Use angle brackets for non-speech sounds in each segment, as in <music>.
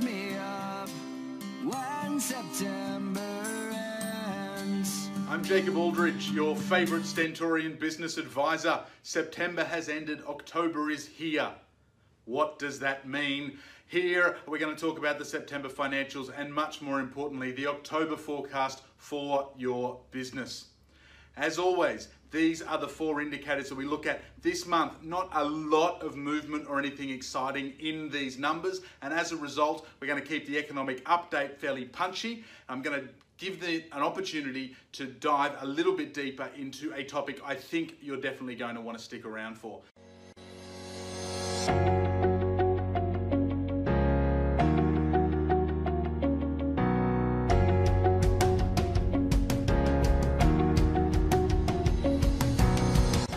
me up when September ends. I'm Jacob Aldridge, your favourite Stentorian business advisor. September has ended, October is here. What does that mean? Here, we're going to talk about the September financials and much more importantly, the October forecast for your business. As always, these are the four indicators that we look at this month. Not a lot of movement or anything exciting in these numbers, and as a result, we're going to keep the economic update fairly punchy. I'm going to give the, an opportunity to dive a little bit deeper into a topic I think you're definitely going to want to stick around for.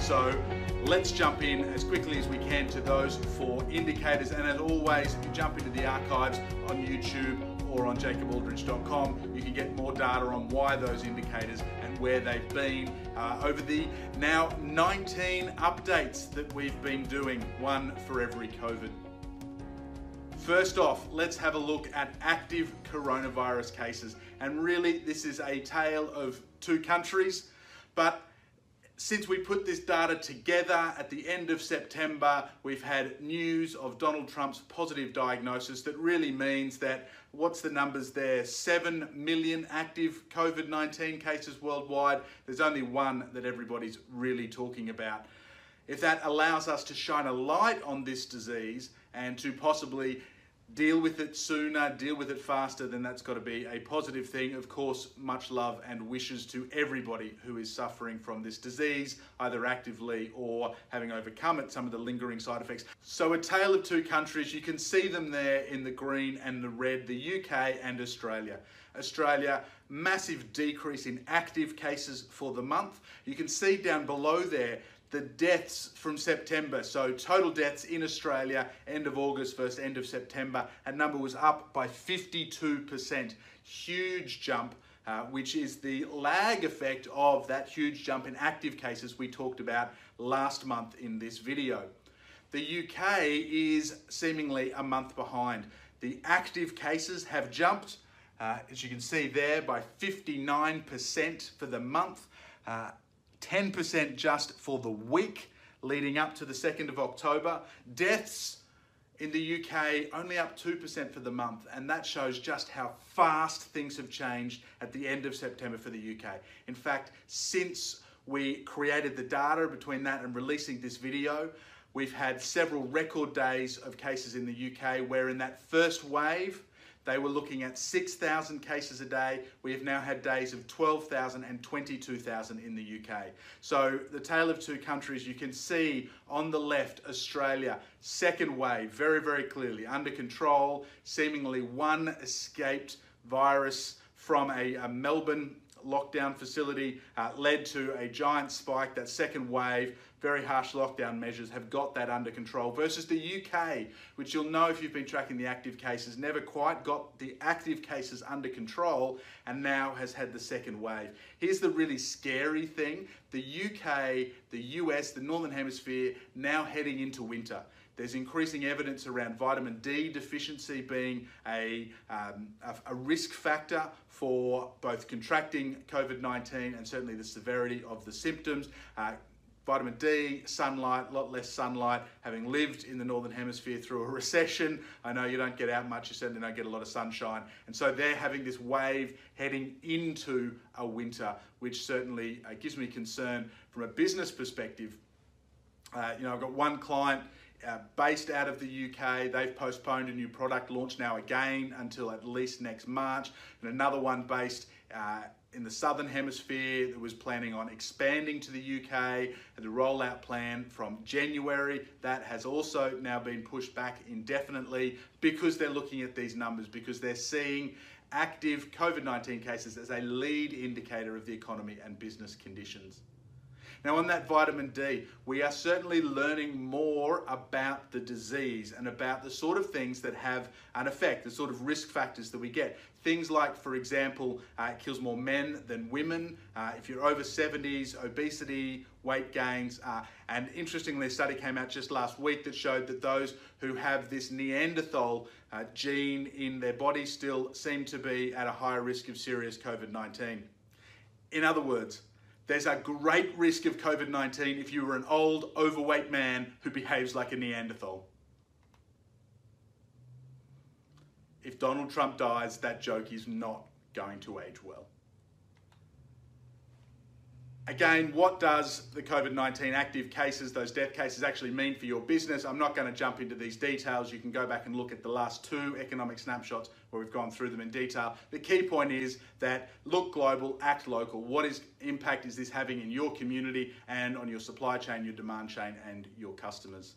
So let's jump in as quickly as we can to those four indicators. And as always, if you jump into the archives on YouTube or on jacobaldridge.com, you can get more data on why those indicators and where they've been uh, over the now 19 updates that we've been doing, one for every COVID. First off, let's have a look at active coronavirus cases. And really, this is a tale of two countries, but since we put this data together at the end of September, we've had news of Donald Trump's positive diagnosis that really means that what's the numbers there? 7 million active COVID 19 cases worldwide. There's only one that everybody's really talking about. If that allows us to shine a light on this disease and to possibly deal with it sooner, deal with it faster, then that's got to be a positive thing. Of course, much love and wishes to everybody who is suffering from this disease, either actively or having overcome it, some of the lingering side effects. So, a tale of two countries, you can see them there in the green and the red, the UK and Australia. Australia, massive decrease in active cases for the month. You can see down below there the deaths from September. So total deaths in Australia, end of August, first end of September, and number was up by 52%. Huge jump. Uh, which is the lag effect of that huge jump in active cases we talked about last month in this video. The UK is seemingly a month behind. The active cases have jumped, uh, as you can see there, by 59% for the month. Uh, 10% just for the week leading up to the 2nd of October. Deaths in the UK only up 2% for the month, and that shows just how fast things have changed at the end of September for the UK. In fact, since we created the data between that and releasing this video, we've had several record days of cases in the UK where in that first wave, they were looking at 6,000 cases a day. We have now had days of 12,000 and 22,000 in the UK. So the tale of two countries, you can see on the left, Australia, second wave, very, very clearly under control, seemingly one escaped virus from a, a Melbourne lockdown facility uh, led to a giant spike, that second wave, very harsh lockdown measures have got that under control versus the UK, which you'll know if you've been tracking the active cases, never quite got the active cases under control and now has had the second wave. Here's the really scary thing. The UK, the US, the Northern Hemisphere now heading into winter. There's increasing evidence around vitamin D deficiency being a, um, a, risk factor for both contracting COVID 19 and certainly the severity of the symptoms. Uh, vitamin D, sunlight, a lot less sunlight. Having lived in the Northern Hemisphere through a recession, I know you don't get out much, you certainly don't get a lot of sunshine. And so they're having this wave heading into a winter, which certainly uh, gives me concern from a business perspective. Uh, you know, I've got one client uh, based out of the UK. They've postponed a new product launch now again until at least next March, and another one based uh, in the southern hemisphere that was planning on expanding to the UK and the rollout plan from January. That has also now been pushed back indefinitely because they're looking at these numbers, because they're seeing active COVID 19 cases as a lead indicator of the economy and business conditions. Now, on that vitamin D, we are certainly learning more about the disease and about the sort of things that have an effect, the sort of risk factors that we get. Things like, for example, uh, it kills more men than women. Uh, if you're over 70s, obesity, weight gains. Uh, and interestingly, a study came out just last week that showed that those who have this Neanderthal uh, gene in their body still seem to be at a higher risk of serious COVID 19. In other words, there's a great risk of COVID 19 if you are an old, overweight man who behaves like a Neanderthal. If Donald Trump dies, that joke is not going to age well. Again, what does the COVID 19 active cases, those death cases, actually mean for your business? I'm not going to jump into these details. You can go back and look at the last two economic snapshots where we've gone through them in detail. The key point is that look global, act local. What is impact is this having in your community and on your supply chain, your demand chain, and your customers?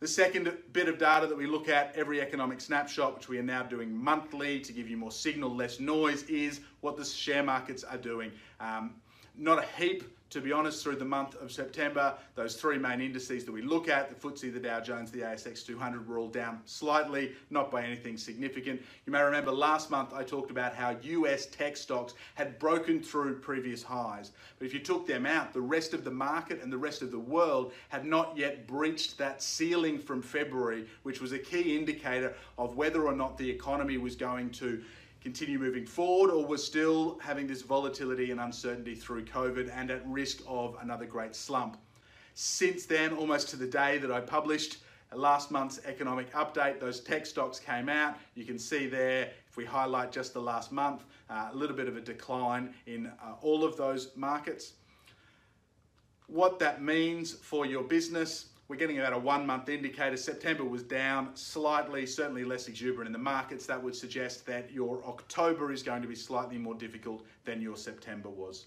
The second bit of data that we look at every economic snapshot, which we are now doing monthly to give you more signal, less noise, is what the share markets are doing. Um, not a heap, to be honest, through the month of September. Those three main indices that we look at, the FTSE, the Dow Jones, the ASX 200, were all down slightly, not by anything significant. You may remember last month I talked about how US tech stocks had broken through previous highs. But if you took them out, the rest of the market and the rest of the world had not yet breached that ceiling from February, which was a key indicator of whether or not the economy was going to continue moving forward or we're still having this volatility and uncertainty through COVID and at risk of another great slump. Since then, almost to the day that I published last month's economic update, those tech stocks came out. You can see there, if we highlight just the last month, uh, a little bit of a decline in uh, all of those markets. What that means for your business, we're getting about a one month indicator. September was down slightly, certainly less exuberant in the markets. That would suggest that your October is going to be slightly more difficult than your September was.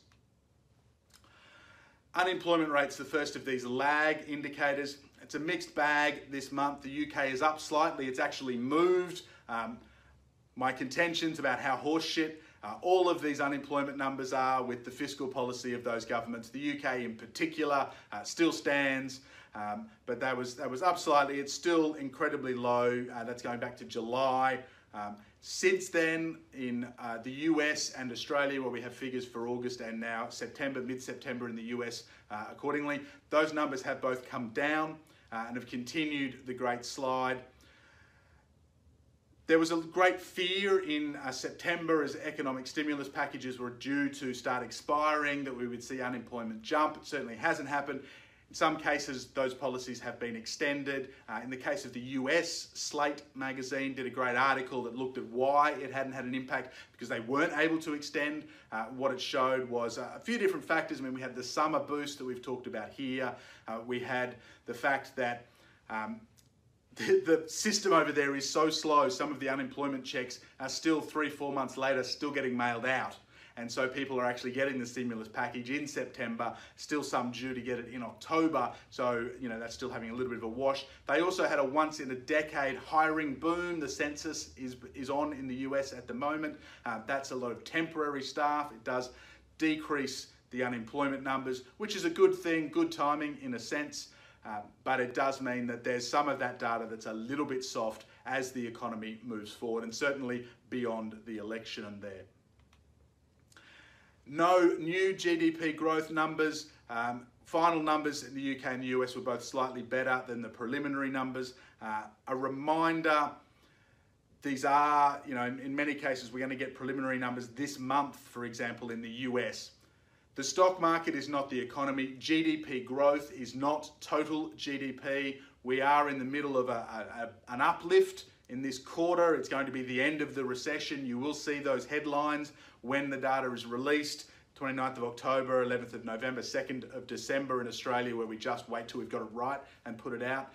Unemployment rates, the first of these lag indicators. It's a mixed bag this month. The UK is up slightly, it's actually moved. Um, my contentions about how horseshit uh, all of these unemployment numbers are with the fiscal policy of those governments. The UK in particular uh, still stands. Um, but that was that was up slightly. It's still incredibly low. Uh, that's going back to July. Um, since then, in uh, the US and Australia, where we have figures for August and now September, mid-September in the US, uh, accordingly, those numbers have both come down uh, and have continued the great slide. There was a great fear in uh, September as economic stimulus packages were due to start expiring that we would see unemployment jump. It certainly hasn't happened. In some cases, those policies have been extended. Uh, in the case of the US, Slate magazine did a great article that looked at why it hadn't had an impact because they weren't able to extend. Uh, what it showed was a few different factors. I mean, we had the summer boost that we've talked about here. Uh, we had the fact that um, <laughs> the, system over there is so slow. Some of the unemployment checks are still three, four months later, still getting mailed out. And so people are actually getting the stimulus package in September, still some due to get it in October. So, you know, that's still having a little bit of a wash. They also had a once in a decade hiring boom. The census is, is on in the US at the moment. Uh, that's a lot of temporary staff. It does decrease the unemployment numbers, which is a good thing, good timing in a sense. Uh, but it does mean that there's some of that data that's a little bit soft as the economy moves forward and certainly beyond the election and there. No new GDP growth numbers. Um, final numbers in the UK and the US were both slightly better than the preliminary numbers. Uh, a reminder, these are, you know, in, many cases, we're going to get preliminary numbers this month, for example, in the US. The stock market is not the economy. GDP growth is not total GDP. We are in the middle of a, a, an uplift in this quarter. It's going to be the end of the recession. You will see those headlines when the data is released. 29th of October, 11th of November, 2nd of December in Australia, where we just wait till we've got it right and put it out.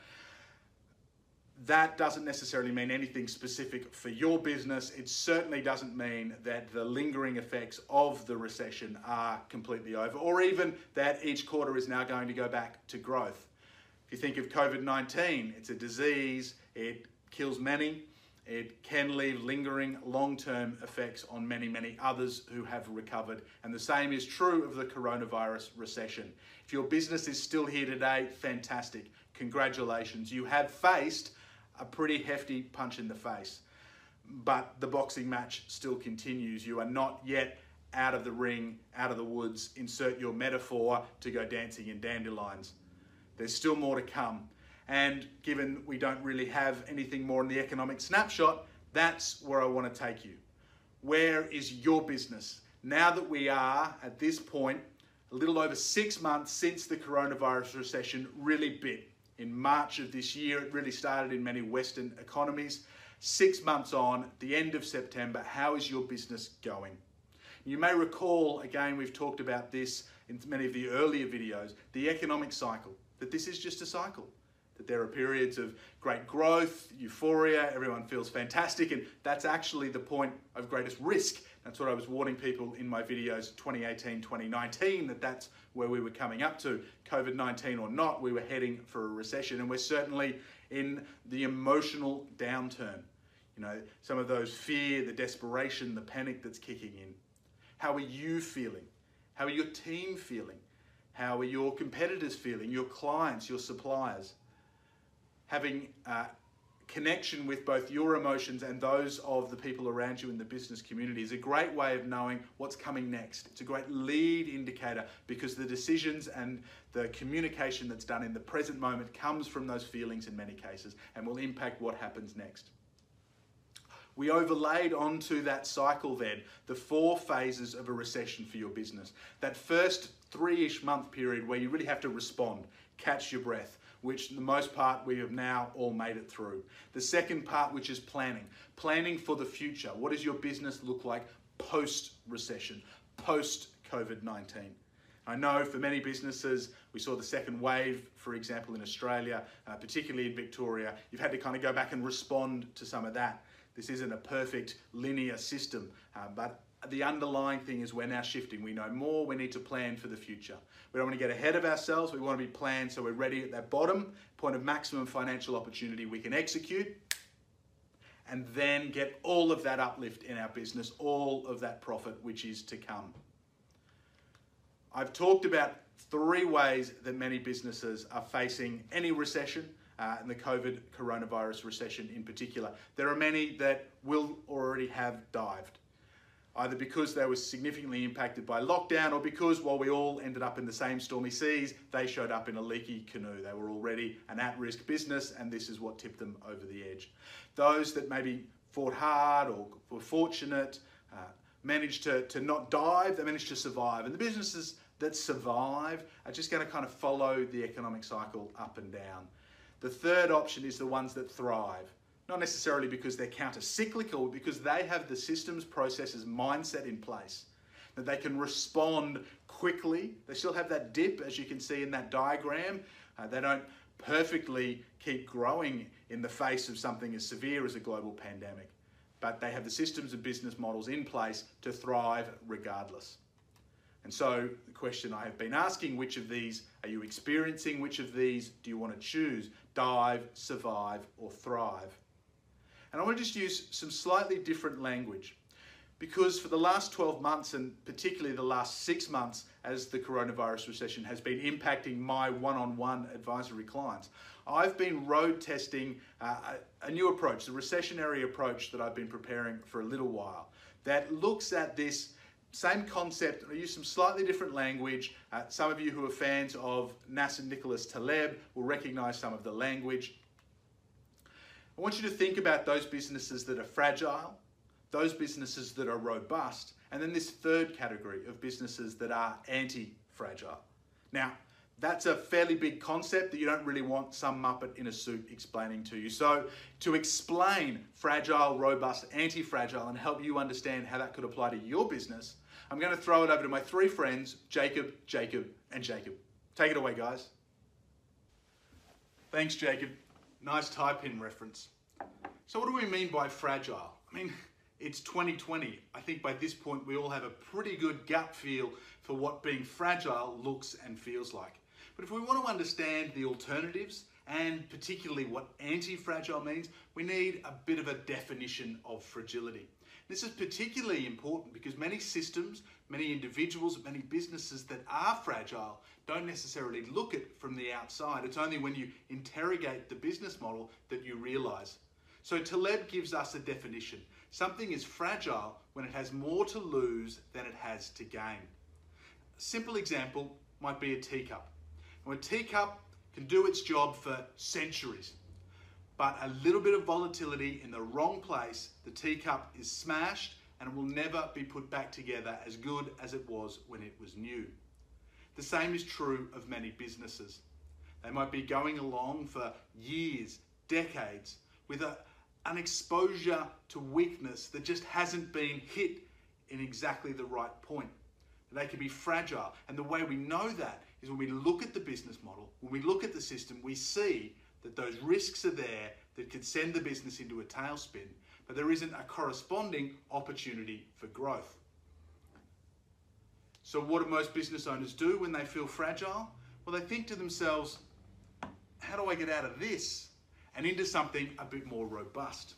That doesn't necessarily mean anything specific for your business. It certainly doesn't mean that the lingering effects of the recession are completely over, or even that each quarter is now going to go back to growth. If you think of COVID 19, it's a disease, it kills many. it can leave lingering long term effects on many, many others who have recovered. And the same is true of the coronavirus recession. If your business is still here today, fantastic. Congratulations. You have faced a pretty hefty punch in the face, but the boxing match still continues. You are not yet out of the ring, out of the woods. Insert your metaphor to go dancing in dandelions. There's still more to come. And given we don't really have anything more in the economic snapshot, that's where I want to take you. Where is your business? Now that we are at this point, a little over six months since the coronavirus recession really bit. In March of this year, it really started in many Western economies. Six months on, the end of September, how is your business going? You may recall, again, we've talked about this in many of the earlier videos, the economic cycle, that this is just a cycle that there are periods of great growth, euphoria, everyone feels fantastic, and that's actually the point of greatest risk. That's what I was warning people in my videos 2018, 2019, that that's where we were coming up to. COVID 19 or not, we were heading for a recession, and we're certainly in the emotional downturn. You know, some of those fear, the desperation, the panic that's kicking in. How are you feeling? How are your team feeling? How are your competitors feeling? Your clients, your suppliers? Having uh, connection with both your emotions and those of the people around you in the business community is a great way of knowing what's coming next. It's a great lead indicator because the decisions and the communication that's done in the present moment comes from those feelings in many cases and will impact what happens next. We overlaid onto that cycle then the four phases of a recession for your business. That first three ish month period where you really have to respond, catch your breath, which the most part we have now all made it through. The second part, which is planning. Planning for the future. What does your business look like post recession, post COVID 19? I know for many businesses, we saw the second wave, for example, in Australia, uh, particularly in Victoria. You've had to kind of go back and respond to some of that. This isn't a perfect linear system, uh, but the underlying thing is we're now shifting. We know more, we need to plan for the future. We don't want to get ahead of ourselves, we want to be planned so we're ready at that bottom point of maximum financial opportunity we can execute and then get all of that uplift in our business, all of that profit which is to come. I've talked about three ways that many businesses are facing any recession. Uh, and the COVID coronavirus recession in particular. There are many that will already have dived either because they were significantly impacted by lockdown or because while we all ended up in the same stormy seas, they showed up in a leaky canoe. They were already an at risk business, and this is what tipped them over the edge. Those that maybe fought hard or were fortunate uh, managed to, to not dive, they managed to survive. And the businesses that survive are just going to kind of follow the economic cycle up and down. The third option is the ones that thrive not necessarily because they're counter cyclical, because they have the systems, processes, mindset in place that they can respond quickly. They still have that dip, as you can see in that diagram. Uh, they don't perfectly keep growing in the face of something as severe as a global pandemic, but they have the systems and business models in place to thrive regardless. And so, the question I have been asking which of these are you experiencing? Which of these do you want to choose? Dive, survive, or thrive? And I want to just use some slightly different language because for the last 12 months and particularly the last six months as the coronavirus recession has been impacting my one-on-one advisory clients i've been road testing uh, a new approach the recessionary approach that i've been preparing for a little while that looks at this same concept i use some slightly different language. Uh, some of you who are fans of Nassim Nicholas Taleb will recognize some of the language I want you to think about those businesses that are fragile, those businesses that are robust, and then this third category of businesses that are anti fragile. Now, that's a fairly big concept that you don't really want some Muppet in a suit explaining to you. So, to explain fragile, robust, anti fragile, and help you understand how that could apply to your business, I'm going to throw it over to my three friends Jacob, Jacob, and Jacob. Take it away, guys. Thanks, Jacob. Nice type in reference. So, what do we mean by fragile? I mean, it's 2020. I think by this point we all have a pretty good gut feel for what being fragile looks and feels like. But if we want to understand the alternatives and particularly what anti-fragile means, we need a bit of a definition of fragility. This is particularly important because many systems, many individuals, many businesses that are fragile don't necessarily look it from the outside. It's only when you interrogate the business model that you realize. So Taleb gives us a definition. Something is fragile when it has more to lose than it has to gain. A simple example might be a teacup. Now, a teacup can do its job for centuries, but a little bit of volatility in the wrong place, the teacup is smashed and will never be put back together as good as it was when it was new. The same is true of many businesses. They might be going along for years, decades, with a, an exposure to weakness that just hasn't been hit in exactly the right point. They can be fragile. And the way we know that is when we look at the business model, when we look at the system, we see that those risks are there that could send the business into a tailspin, but there isn't a corresponding opportunity for growth. So, what do most business owners do when they feel fragile? Well, they think to themselves, how do I get out of this and into something a bit more robust?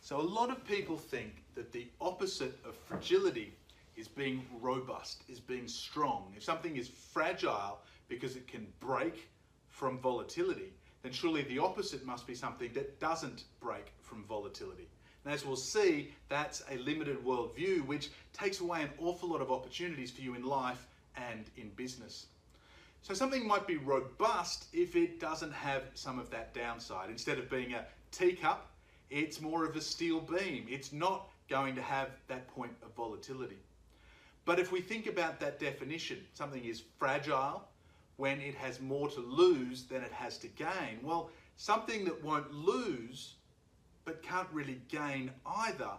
So, a lot of people think that the opposite of fragility is being robust, is being strong. If something is fragile because it can break from volatility, then surely the opposite must be something that doesn't break from volatility. And as we'll see, that's a limited worldview which takes away an awful lot of opportunities for you in life and in business. So something might be robust if it doesn't have some of that downside. Instead of being a teacup, it's more of a steel beam. It's not going to have that point of volatility. But if we think about that definition, something is fragile when it has more to lose than it has to gain. Well, something that won't lose but can't really gain either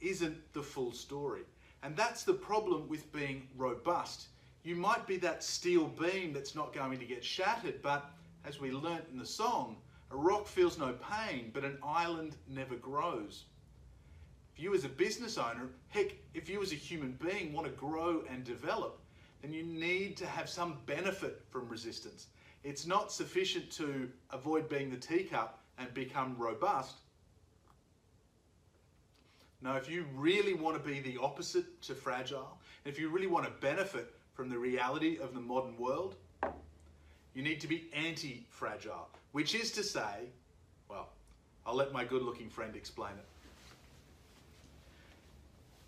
isn't the full story. And that's the problem with being robust. You might be that steel beam that's not going to get shattered, but as we learnt in the song, a rock feels no pain, but an island never grows. If you as a business owner, heck, if you as a human being want to grow and develop, then you need to have some benefit from resistance. It's not sufficient to avoid being the teacup and become robust. Now, if you really want to be the opposite to fragile, if you really want to benefit from the reality of the modern world, you need to be anti fragile, which is to say, well, I'll let my good looking friend explain it.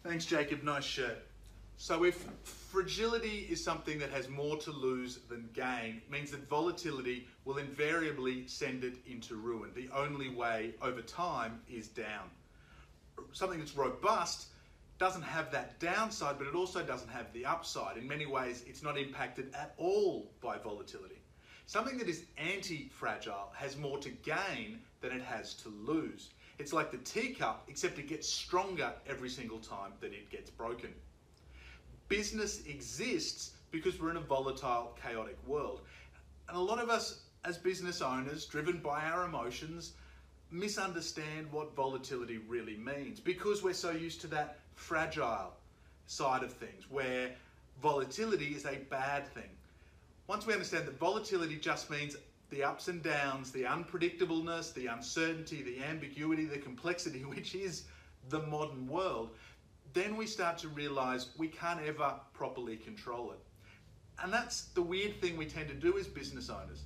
Thanks, Jacob. Nice shirt. So, if fragility is something that has more to lose than gain, it means that volatility will invariably send it into ruin. The only way over time is down. Something that's robust doesn't have that downside, but it also doesn't have the upside. In many ways, it's not impacted at all by volatility. Something that is anti fragile has more to gain than it has to lose. It's like the teacup, except it gets stronger every single time that it gets broken. Business exists because we're in a volatile, chaotic world. And a lot of us, as business owners, driven by our emotions, misunderstand what volatility really means because we're so used to that fragile side of things where volatility is a bad thing. Once we understand that volatility just means the ups and downs, the unpredictableness, the uncertainty, the ambiguity, the complexity, <laughs> which is the modern world, then we start to realize we can't ever properly control it. And that's the weird thing we tend to do as business owners.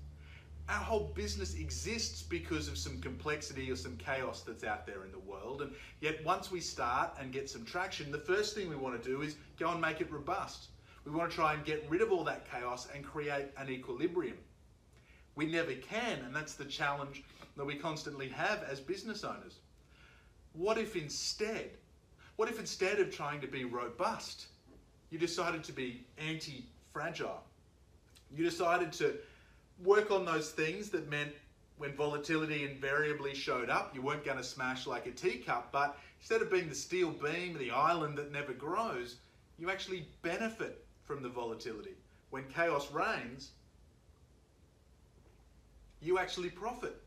Our whole business exists because of some complexity or some chaos that's out there in the world. And yet, once we start and get some traction, the first thing we want to do is go and make it robust. We want to try and get rid of all that chaos and create an equilibrium. We never can, and that's the challenge that we constantly have as business owners. What if instead, what if instead of trying to be robust, you decided to be anti fragile? You decided to work on those things that meant when volatility invariably showed up, you weren't going to smash like a teacup, but instead of being the steel beam, the island that never grows, you actually benefit from the volatility. When chaos reigns, you actually profit.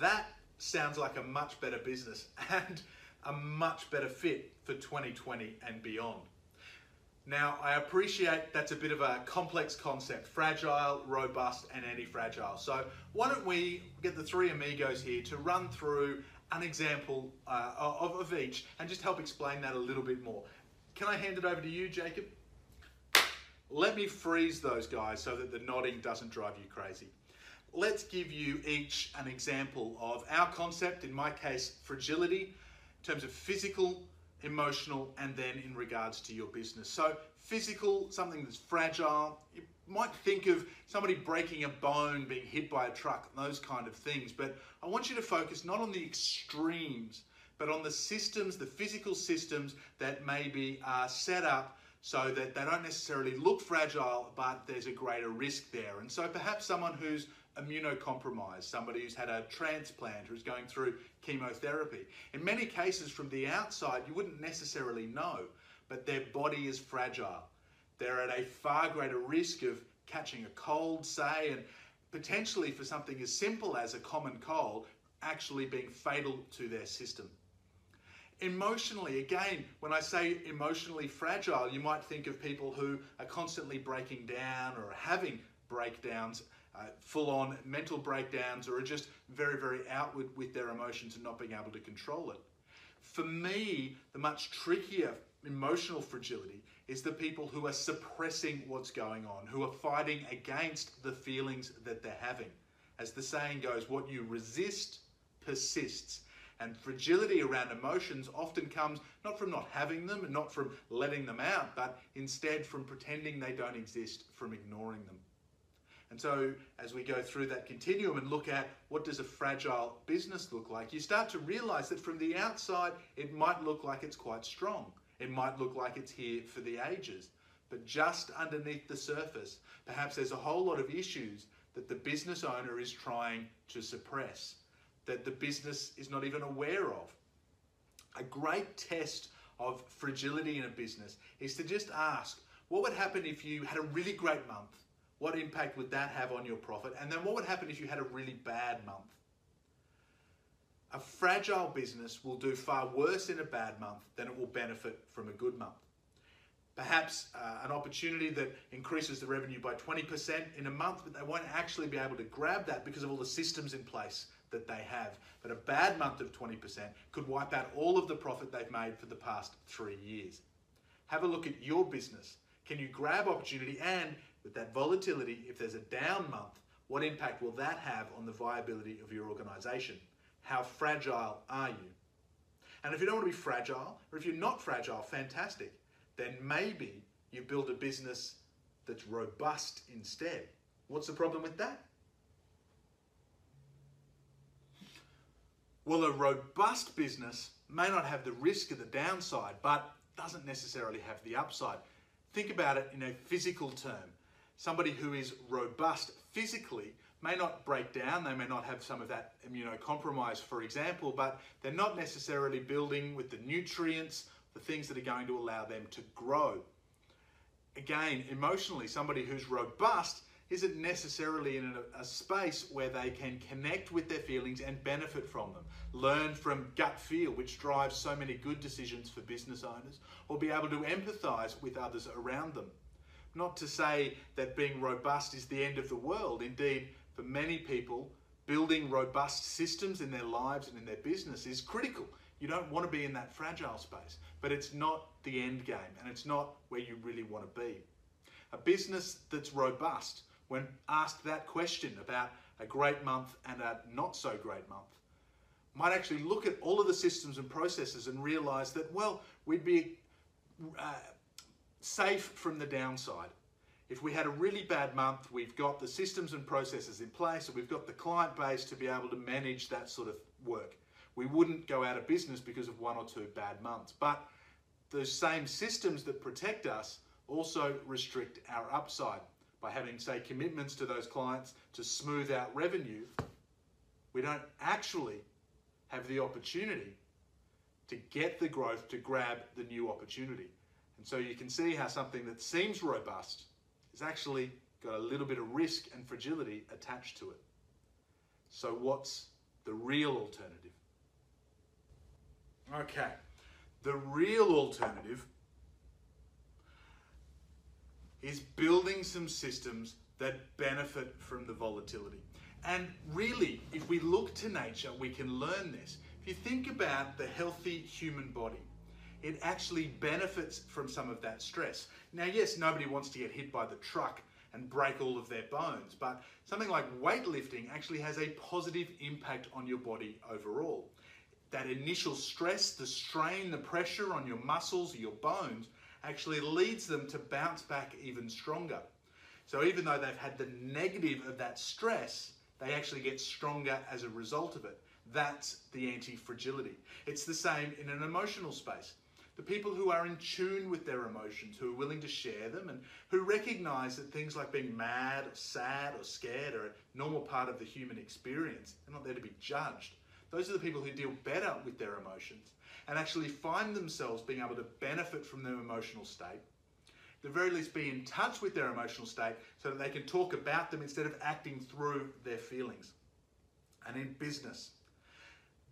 That sounds like a much better business <laughs> and a much better fit for 2020 and beyond. Now, I appreciate that's a bit of a complex concept fragile, robust, and anti fragile. So, why don't we get the three amigos here to run through an example uh, of, of each and just help explain that a little bit more? Can I hand it over to you, Jacob? Let me freeze those guys so that the nodding doesn't drive you crazy. Let's give you each an example of our concept, in my case, fragility, in terms of physical, emotional, and then in regards to your business. So, physical, something that's fragile. You might think of somebody breaking a bone, being hit by a truck, those kind of things. But I want you to focus not on the extremes, but on the systems, the physical systems that maybe are set up so that they don't necessarily look fragile, but there's a greater risk there. And so perhaps someone who's immunocompromised, somebody who's had a transplant, or who's going through chemotherapy. In many cases, from the outside, you wouldn't necessarily know, but their body is fragile. They're at a far greater risk of catching a cold, say, and potentially for something as simple as a common cold actually being fatal to their system. Emotionally, again, when I say emotionally fragile, you might think of people who are constantly breaking down or having breakdowns uh, full on mental breakdowns or are just very, very outward with their emotions and not being able to control it. For me, the much trickier emotional fragility is the people who are suppressing what's going on, who are fighting against the feelings that they're having. As the saying goes, what you resist persists. And fragility around emotions often comes not from not having them and not from letting them out, but instead from pretending they don't exist, from ignoring them. And so as we go through that continuum and look at what does a fragile business look like, you start to realize that from the outside, it might look like it's quite strong. It might look like it's here for the ages. But just underneath the surface, perhaps there's a whole lot of issues that the business owner is trying to suppress, that the business is not even aware of. A great test of fragility in a business is to just ask, what would happen if you had a really great month? What impact would that have on your profit? And then what would happen if you had a really bad month? A fragile business will do far worse in a bad month than it will benefit from a good month. Perhaps uh, an opportunity that increases the revenue by 20% in a month, but they won't actually be able to grab that because of all the systems in place that they have. But a bad month of 20% could wipe out all of the profit they've made for the past three years. Have a look at your business. Can you grab opportunity and with that volatility, if there's a down month, what impact will that have on the viability of your organization? How fragile are you? And if you don't want to be fragile, or if you're not fragile, fantastic, then maybe you build a business that's robust instead. What's the problem with that? Well, a robust business may not have the risk of the downside, but doesn't necessarily have the upside. Think about it in a physical term somebody who is robust physically may not break down, they may not have some of that immunocompromise, for example, but they're not necessarily building with the nutrients, the things that are going to allow them to grow. Again, emotionally, somebody who's robust isn't necessarily in a, a, space where they can connect with their feelings and benefit from them. Learn from gut feel, which drives so many good decisions for business owners, or be able to empathize with others around them. Not to say that being robust is the end of the world. Indeed, for many people, building robust systems in their lives and in their business is critical. You don't want to be in that fragile space, but it's not the end game and it's not where you really want to be. A business that's robust, when asked that question about a great month and a not so great month, might actually look at all of the systems and processes and realize that, well, we'd be uh, safe from the downside. If we had a really bad month, we've got the systems and processes in place and we've got the client base to be able to manage that sort of work. We wouldn't go out of business because of one or two bad months. But those same systems that protect us also restrict our upside by having, say, commitments to those clients to smooth out revenue. We don't actually have the opportunity to get the growth to grab the new opportunity. And so you can see how something that seems robust is actually got a little bit of risk and fragility attached to it. So what's the real alternative? Okay, the real alternative is building some systems that benefit from the volatility. And really, if we look to nature, we can learn this. If you think about the healthy human body, it actually benefits from some of that stress. Now, yes, nobody wants to get hit by the truck and break all of their bones, but something like weightlifting actually has a positive impact on your body overall. That initial stress, the strain, the pressure on your muscles, your bones, actually leads them to bounce back even stronger. So even though they've had the negative of that stress, they actually get stronger as a result of it. That's the anti fragility. It's the same in an emotional space. The people who are in tune with their emotions, who are willing to share them, and who recognize that things like being mad, or sad, or scared are a normal part of the human experience. They're not there to be judged. Those are the people who deal better with their emotions and actually find themselves being able to benefit from their emotional state. At the very least, be in touch with their emotional state so that they can talk about them instead of acting through their feelings. And in business,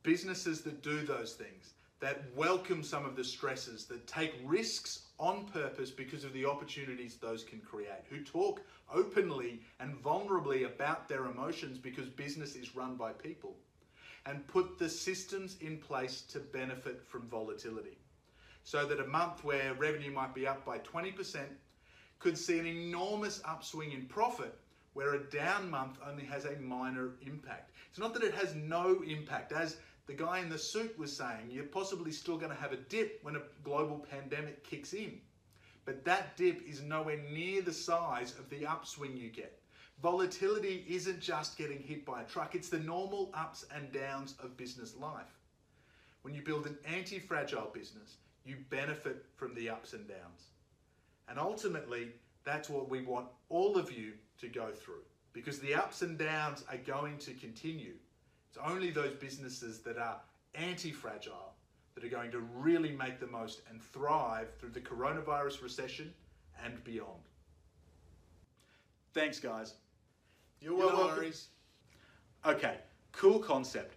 businesses that do those things, that welcome some of the stresses, that take risks on purpose because of the opportunities those can create, who talk openly and vulnerably about their emotions because business is run by people, and put the systems in place to benefit from volatility. So that a month where revenue might be up by 20% could see an enormous upswing in profit where a down month only has a minor impact. It's not that it has no impact. As the guy in the suit was saying, you're possibly still going to have a dip when a global pandemic kicks in. But that dip is nowhere near the size of the upswing you get. Volatility isn't just getting hit by a truck, it's the normal ups and downs of business life. When you build an anti fragile business, you benefit from the ups and downs. And ultimately, that's what we want all of you to go through because the ups and downs are going to continue. It's only those businesses that are anti fragile that are going to really make the most and thrive through the coronavirus recession and beyond. Thanks, guys. You're No welcome. worries. Okay, cool concept,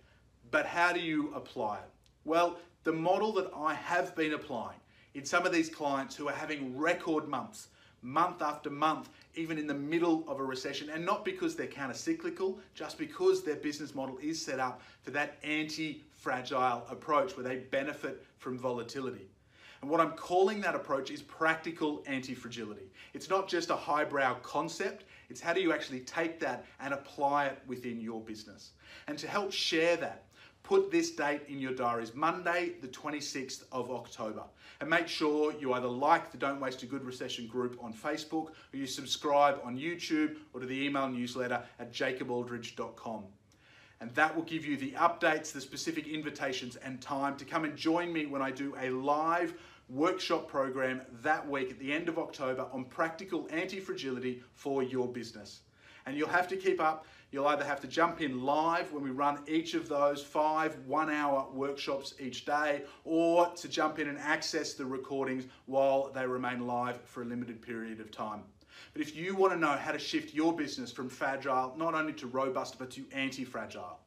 but how do you apply it? Well, the model that I have been applying in some of these clients who are having record months, month after month, even in the middle of a recession, and not because they're counter-cyclical, just because their business model is set up for that anti-fragile approach where they benefit from volatility. And what I'm calling that approach is practical anti-fragility. It's not just a highbrow concept, it's how do you actually take that and apply it within your business. And to help share that, put this date in your diaries, Monday, the 26th of October. And make sure you either like the Don't Waste a Good Recession group on Facebook or you subscribe on YouTube or to the email newsletter at jacobaldridge.com. And that will give you the updates, the specific invitations, and time to come and join me when I do a live workshop program that week at the end of October on practical anti fragility for your business. And you'll have to keep up. You'll either have to jump in live when we run each of those five one hour workshops each day, or to jump in and access the recordings while they remain live for a limited period of time. But if you want to know how to shift your business from fragile not only to robust but to anti fragile,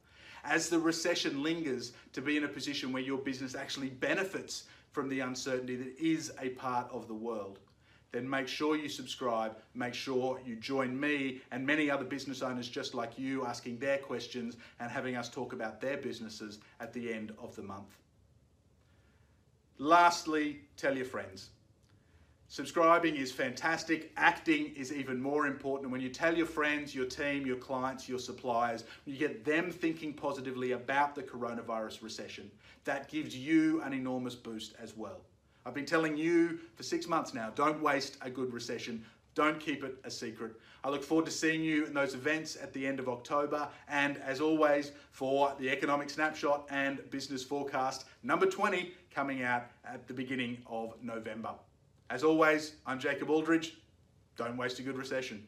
as the recession lingers, to be in a position where your business actually benefits from the uncertainty that is a part of the world, then make sure you subscribe, make sure you join me and many other business owners just like you asking their questions and having us talk about their businesses at the end of the month. Lastly, tell your friends. Subscribing is fantastic. Acting is even more important. When you tell your friends, your team, your clients, your suppliers, you get them thinking positively about the coronavirus recession, that gives you an enormous boost as well. I've been telling you for six months now don't waste a good recession. Don't keep it a secret. I look forward to seeing you in those events at the end of October. And as always, for the economic snapshot and business forecast number 20 coming out at the beginning of November. As always, I'm Jacob Aldridge. Don't waste a good recession.